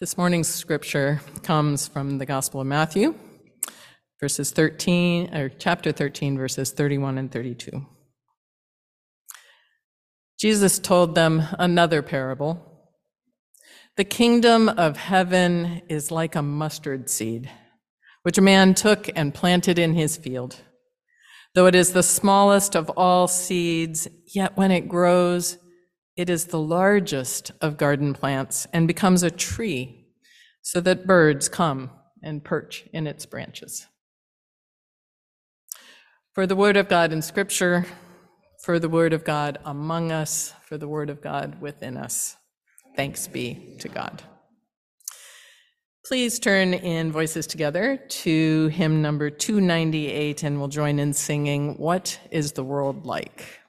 This morning's scripture comes from the Gospel of Matthew, verses 13, or chapter 13, verses 31 and 32. Jesus told them another parable. The kingdom of heaven is like a mustard seed, which a man took and planted in his field. Though it is the smallest of all seeds, yet when it grows, it is the largest of garden plants and becomes a tree, so that birds come and perch in its branches. For the word of God in Scripture, for the word of God among us, for the word of God within us. Thanks be to God. Please turn in voices together to hymn number 298 and we'll join in singing, What is the World Like?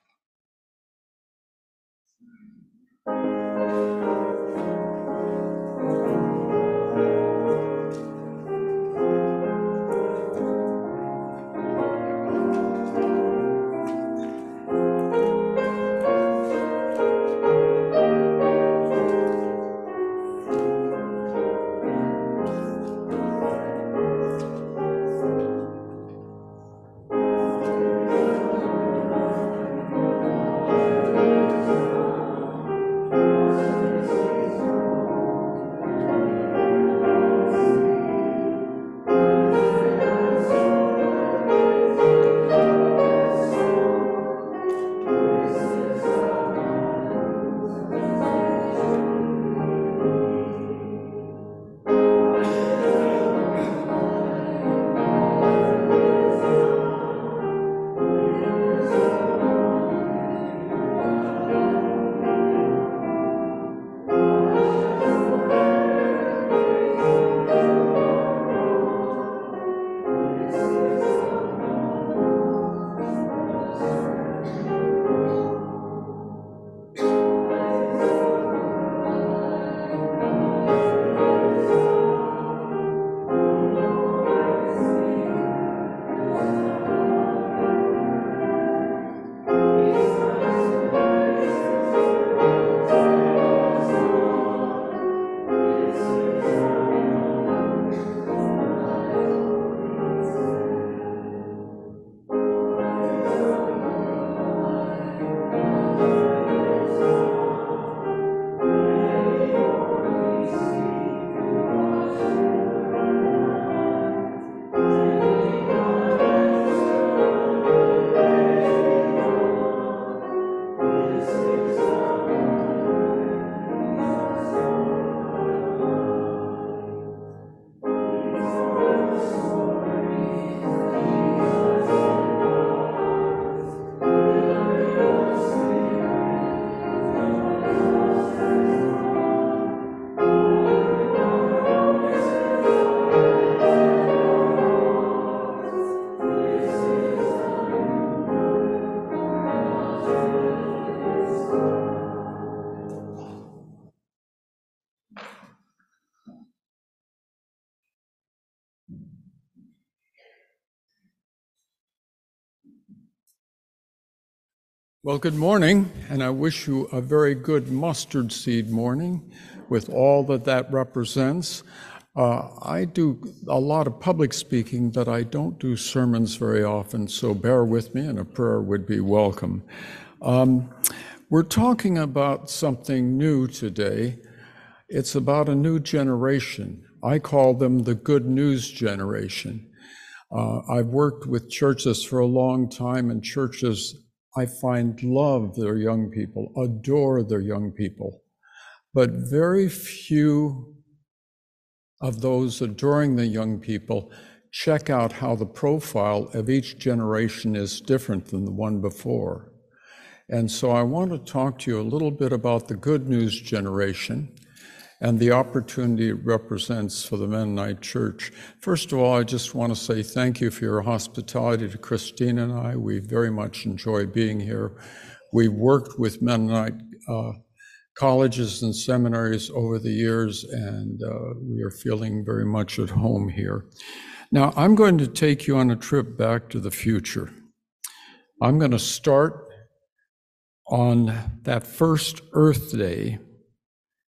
Well, good morning, and I wish you a very good mustard seed morning with all that that represents. Uh, I do a lot of public speaking, but I don't do sermons very often, so bear with me, and a prayer would be welcome. Um, we're talking about something new today. It's about a new generation. I call them the good news generation. Uh, I've worked with churches for a long time, and churches I find love their young people, adore their young people. But very few of those adoring the young people check out how the profile of each generation is different than the one before. And so I want to talk to you a little bit about the good news generation and the opportunity it represents for the Mennonite Church. First of all, I just want to say thank you for your hospitality to Christine and I. We very much enjoy being here. We've worked with Mennonite uh, colleges and seminaries over the years, and uh, we are feeling very much at home here. Now, I'm going to take you on a trip back to the future. I'm going to start on that first Earth Day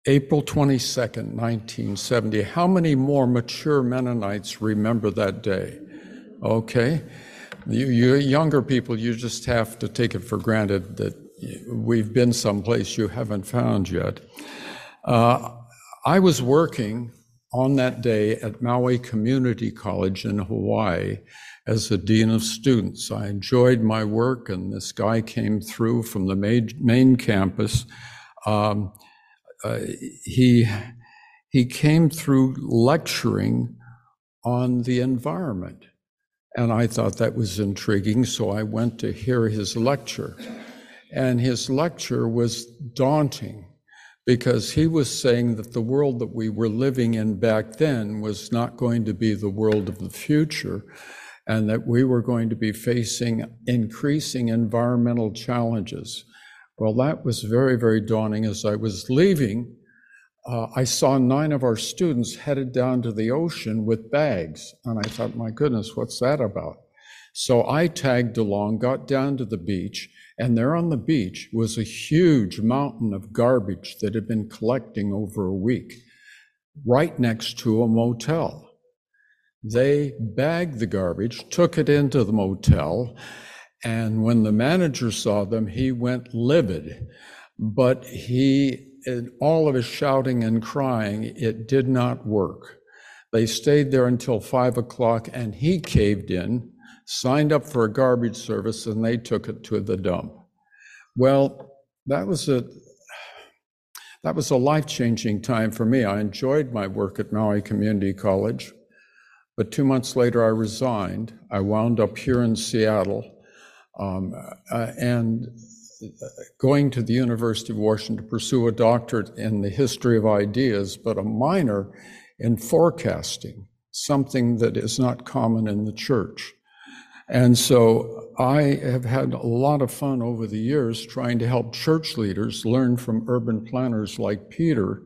April 22nd, 1970. How many more mature Mennonites remember that day? Okay. You, you younger people, you just have to take it for granted that we've been someplace you haven't found yet. Uh, I was working on that day at Maui Community College in Hawaii as the dean of students. I enjoyed my work, and this guy came through from the main, main campus. Um, uh, he he came through lecturing on the environment, and I thought that was intriguing. So I went to hear his lecture, and his lecture was daunting because he was saying that the world that we were living in back then was not going to be the world of the future and that we were going to be facing increasing environmental challenges. Well, that was very, very daunting. As I was leaving, uh, I saw nine of our students headed down to the ocean with bags. And I thought, my goodness, what's that about? So I tagged along, got down to the beach, and there on the beach was a huge mountain of garbage that had been collecting over a week, right next to a motel. They bagged the garbage, took it into the motel, and when the manager saw them, he went livid. But he, in all of his shouting and crying, it did not work. They stayed there until five o'clock, and he caved in signed up for a garbage service, and they took it to the dump. Well, that was a that was a life-changing time for me. I enjoyed my work at Maui Community College, but two months later I resigned. I wound up here in Seattle, um, uh, and going to the University of Washington to pursue a doctorate in the history of ideas, but a minor in forecasting, something that is not common in the church. And so I have had a lot of fun over the years trying to help church leaders learn from urban planners like Peter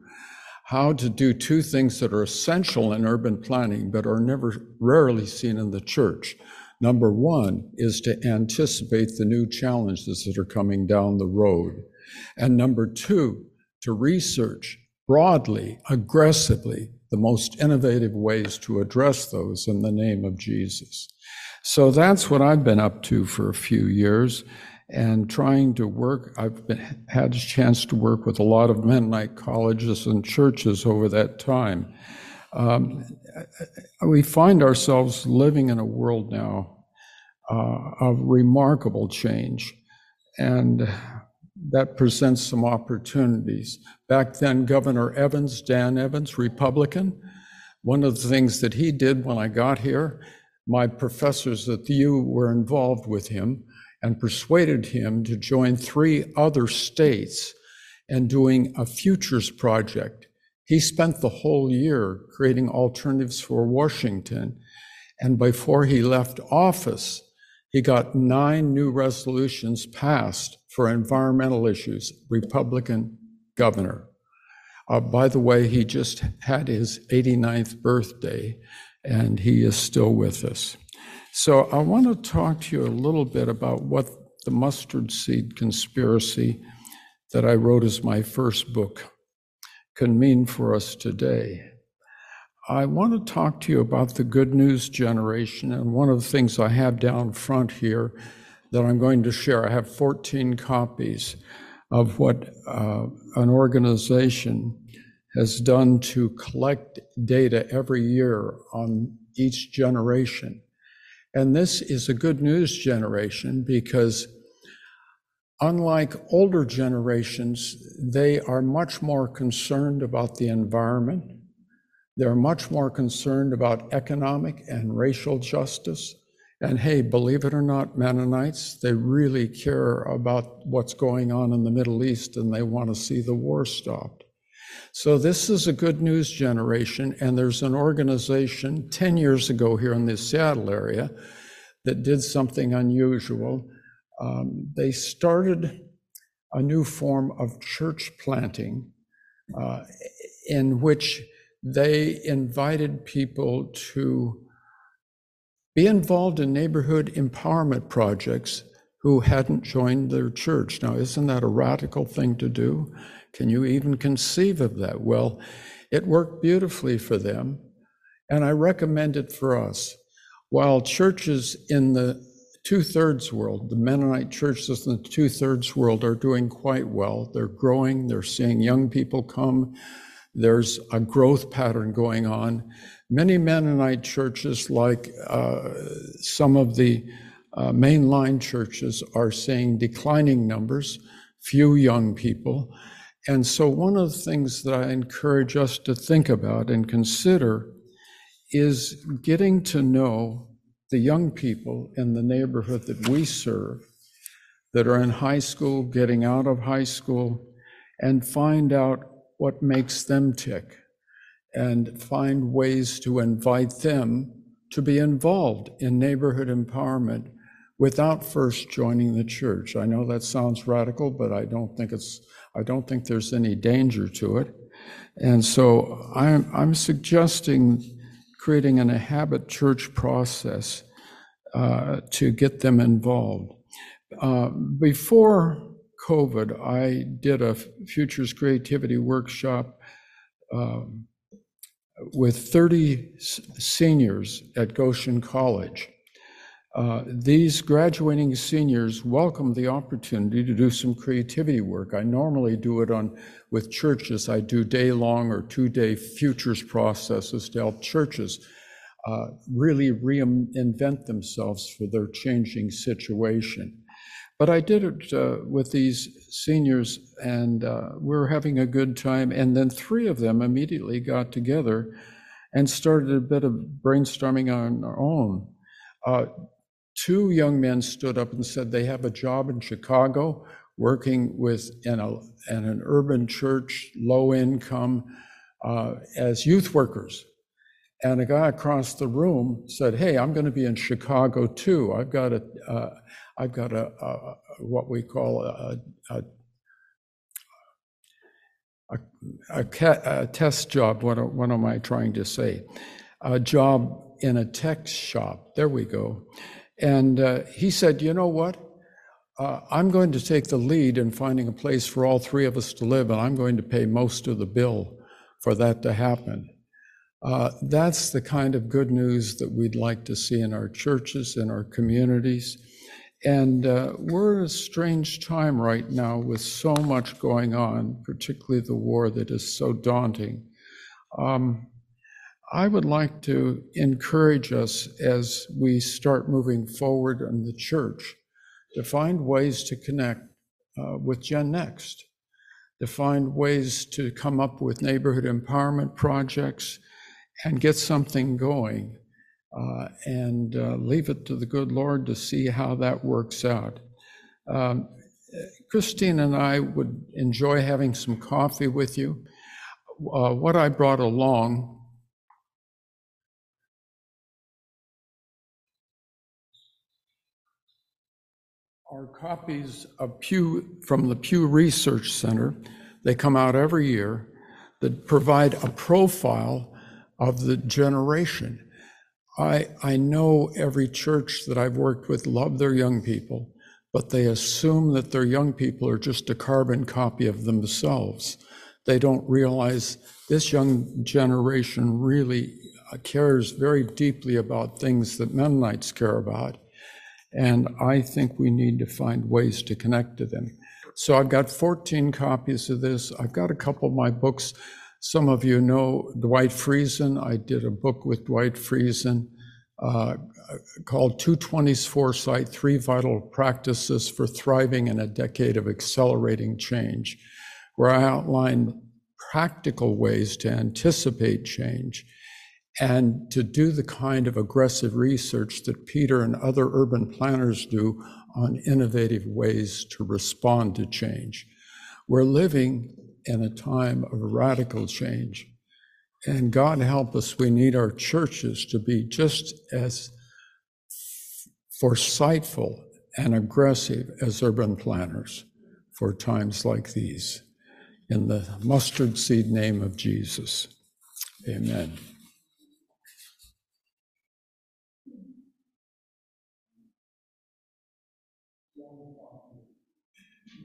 how to do two things that are essential in urban planning but are never rarely seen in the church. Number one is to anticipate the new challenges that are coming down the road. And number two, to research broadly, aggressively, the most innovative ways to address those in the name of Jesus. So that's what I've been up to for a few years and trying to work. I've been, had a chance to work with a lot of Mennonite colleges and churches over that time. Um, we find ourselves living in a world now uh, of remarkable change, and that presents some opportunities. Back then, Governor Evans, Dan Evans, Republican, one of the things that he did when I got here my professors at the U were involved with him and persuaded him to join three other states and doing a futures project. He spent the whole year creating alternatives for Washington. And before he left office, he got nine new resolutions passed for environmental issues, Republican governor. Uh, by the way, he just had his 89th birthday and he is still with us. So I want to talk to you a little bit about what the mustard seed conspiracy that I wrote as my first book can mean for us today. I want to talk to you about the good news generation, and one of the things I have down front here that I'm going to share, I have 14 copies of what uh, an organization has done to collect data every year on each generation. And this is a good news generation because unlike older generations, they are much more concerned about the environment. They're much more concerned about economic and racial justice. And hey, believe it or not, Mennonites, they really care about what's going on in the Middle East and they want to see the war stopped. So this is a good news generation, and there's an organization 10 years ago here in the Seattle area that did something unusual. Um, they started a new form of church planting uh, in which they invited people to be involved in neighborhood empowerment projects who hadn't joined their church. Now, isn't that a radical thing to do? Can you even conceive of that? Well, it worked beautifully for them, and I recommend it for us. While churches in the two thirds world, the Mennonite churches in the two thirds world are doing quite well. They're growing, they're seeing young people come, there's a growth pattern going on. Many Mennonite churches, like uh, some of the uh, mainline churches, are seeing declining numbers, few young people. And so, one of the things that I encourage us to think about and consider is getting to know the young people in the neighborhood that we serve that are in high school, getting out of high school, and find out what makes them tick and find ways to invite them to be involved in neighborhood empowerment without first joining the church. I know that sounds radical, but I don't think it's I don't think there's any danger to it. And so I'm, I'm suggesting creating an habit church process uh, to get them involved. Uh, before COVID, I did a Futures Creativity workshop um, with 30 seniors at Goshen College. Uh, these graduating seniors welcome the opportunity to do some creativity work. I normally do it on with churches. I do day-long or two-day futures processes to help churches uh, really reinvent themselves for their changing situation. But I did it uh, with these seniors, and uh, we were having a good time. And then three of them immediately got together and started a bit of brainstorming on their own. Uh, two young men stood up and said they have a job in Chicago working with in, a, in an urban church, low income, uh, as youth workers. And a guy across the room said, "Hey, I'm going to be in Chicago too. I've got a, uh, I've got a, a, what we call a, a, a, a test job. What, what am I trying to say? A job in a tech shop. There we go. And uh, he said, You know what? Uh, I'm going to take the lead in finding a place for all three of us to live, and I'm going to pay most of the bill for that to happen. Uh, that's the kind of good news that we'd like to see in our churches, in our communities. And uh, we're in a strange time right now with so much going on, particularly the war that is so daunting. Um, I would like to encourage us as we start moving forward in the church to find ways to connect uh, with Gen Next, to find ways to come up with neighborhood empowerment projects and get something going uh, and uh, leave it to the good Lord to see how that works out. Um, Christine and I would enjoy having some coffee with you. Uh, what I brought along are copies of Pew from the Pew Research Center. They come out every year that provide a profile of the generation. I, I know every church that I've worked with love their young people, but they assume that their young people are just a carbon copy of themselves. They don't realize this young generation really cares very deeply about things that Mennonites care about and I think we need to find ways to connect to them. So I've got 14 copies of this. I've got a couple of my books. Some of you know Dwight Friesen. I did a book with Dwight Friesen uh, called 2020's Foresight Three Vital Practices for Thriving in a Decade of Accelerating Change, where I outline practical ways to anticipate change and to do the kind of aggressive research that Peter and other urban planners do on innovative ways to respond to change. We're living in a time of radical change. And God help us, we need our churches to be just as foresightful and aggressive as urban planners for times like these. In the mustard seed name of Jesus, amen.